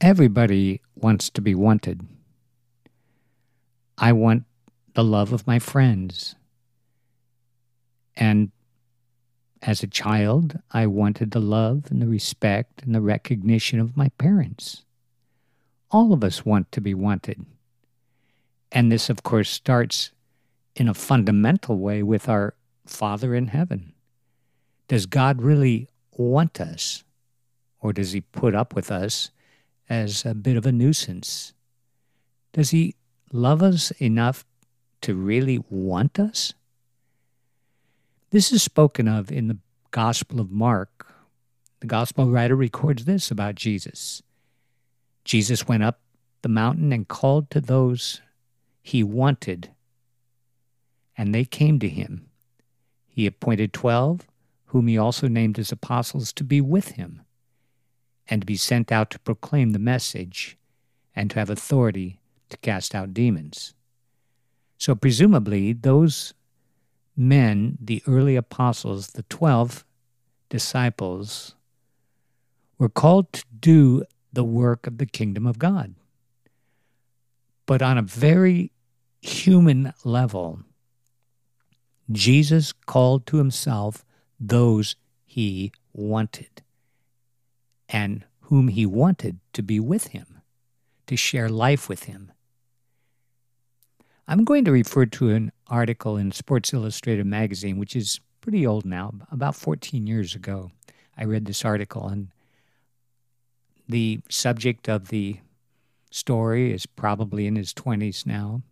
Everybody wants to be wanted. I want the love of my friends. And as a child, I wanted the love and the respect and the recognition of my parents. All of us want to be wanted. And this, of course, starts in a fundamental way with our Father in heaven. Does God really want us? Or does he put up with us as a bit of a nuisance? Does he love us enough to really want us? This is spoken of in the Gospel of Mark. The Gospel writer records this about Jesus Jesus went up the mountain and called to those he wanted, and they came to him. He appointed twelve, whom he also named as apostles, to be with him and to be sent out to proclaim the message and to have authority to cast out demons. So, presumably, those men, the early apostles, the 12 disciples, were called to do the work of the kingdom of God. But on a very human level, Jesus called to himself those he wanted and whom he wanted to be with him, to share life with him. I'm going to refer to an article in Sports Illustrated magazine, which is pretty old now, about 14 years ago. I read this article, and the subject of the story is probably in his 20s now,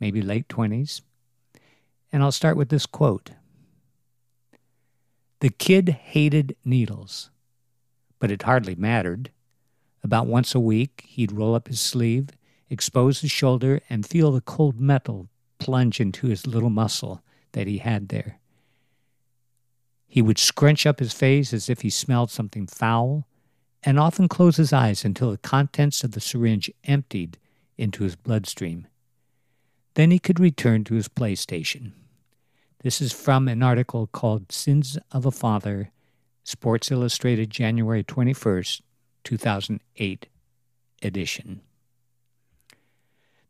maybe late 20s. And I'll start with this quote The kid hated needles but it hardly mattered. About once a week, he'd roll up his sleeve, expose his shoulder, and feel the cold metal plunge into his little muscle that he had there. He would scrunch up his face as if he smelled something foul, and often close his eyes until the contents of the syringe emptied into his bloodstream. Then he could return to his PlayStation. This is from an article called Sins of a Father Sports Illustrated, January 21st, 2008 edition.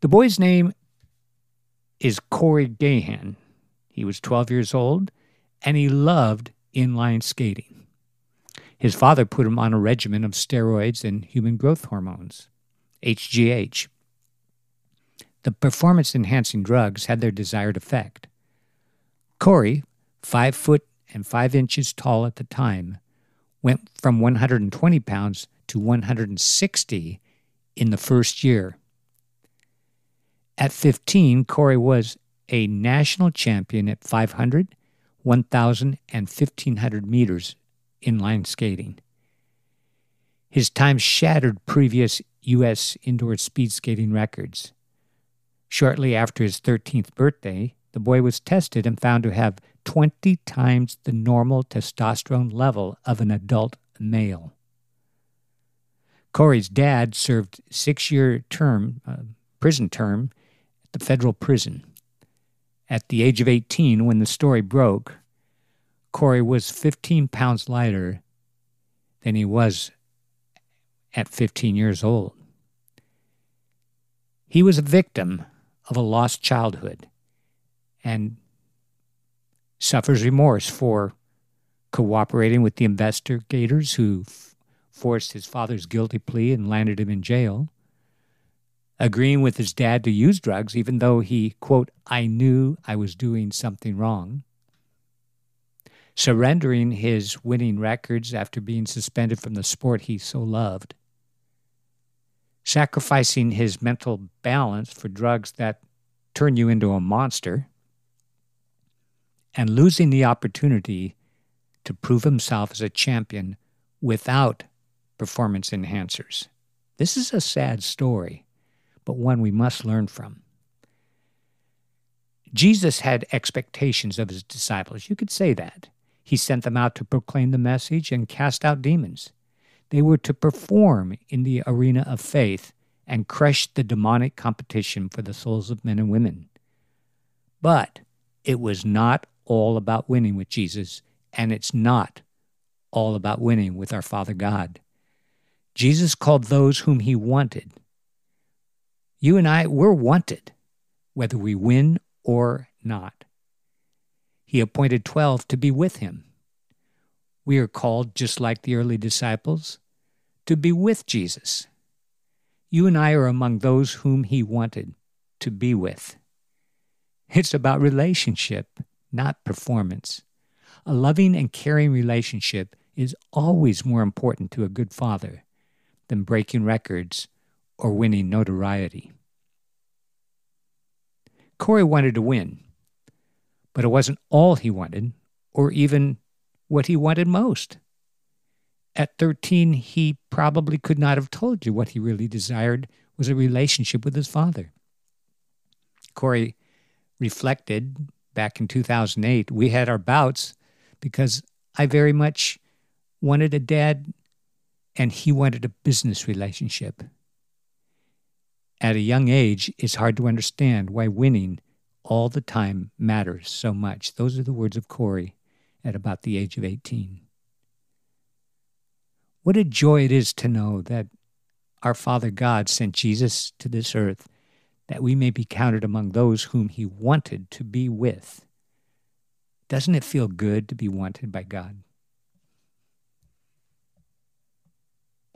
The boy's name is Corey Gahan. He was 12 years old and he loved inline skating. His father put him on a regimen of steroids and human growth hormones, HGH. The performance enhancing drugs had their desired effect. Corey, five foot and 5 inches tall at the time, went from 120 pounds to 160 in the first year. At 15, Corey was a national champion at 500, 1,000, and 1,500 meters in inline skating. His time shattered previous U.S. indoor speed skating records. Shortly after his 13th birthday, the boy was tested and found to have 20 times the normal testosterone level of an adult male. Corey's dad served six-year term, uh, prison term at the federal prison. At the age of 18, when the story broke, Corey was 15 pounds lighter than he was at 15 years old. He was a victim of a lost childhood and suffers remorse for cooperating with the investigators who f- forced his father's guilty plea and landed him in jail, agreeing with his dad to use drugs even though he, quote, I knew I was doing something wrong, surrendering his winning records after being suspended from the sport he so loved, sacrificing his mental balance for drugs that turn you into a monster and losing the opportunity to prove himself as a champion without performance enhancers. This is a sad story, but one we must learn from. Jesus had expectations of his disciples. You could say that. He sent them out to proclaim the message and cast out demons. They were to perform in the arena of faith and crush the demonic competition for the souls of men and women. But it was not all about winning with Jesus, and it's not all about winning with our Father God. Jesus called those whom he wanted. You and I, we're wanted, whether we win or not. He appointed 12 to be with him. We are called, just like the early disciples, to be with Jesus. You and I are among those whom he wanted to be with. It's about relationship, not performance. A loving and caring relationship is always more important to a good father than breaking records or winning notoriety. Corey wanted to win, but it wasn't all he wanted, or even what he wanted most. At 13, he probably could not have told you what he really desired was a relationship with his father. Corey reflected back in 2008, we had our bouts because I very much wanted a dad and he wanted a business relationship. At a young age, it's hard to understand why winning all the time matters so much. Those are the words of Corey at about the age of 18. What a joy it is to know that our Father God sent Jesus to this earth that we may be counted among those whom he wanted to be with. Doesn't it feel good to be wanted by God?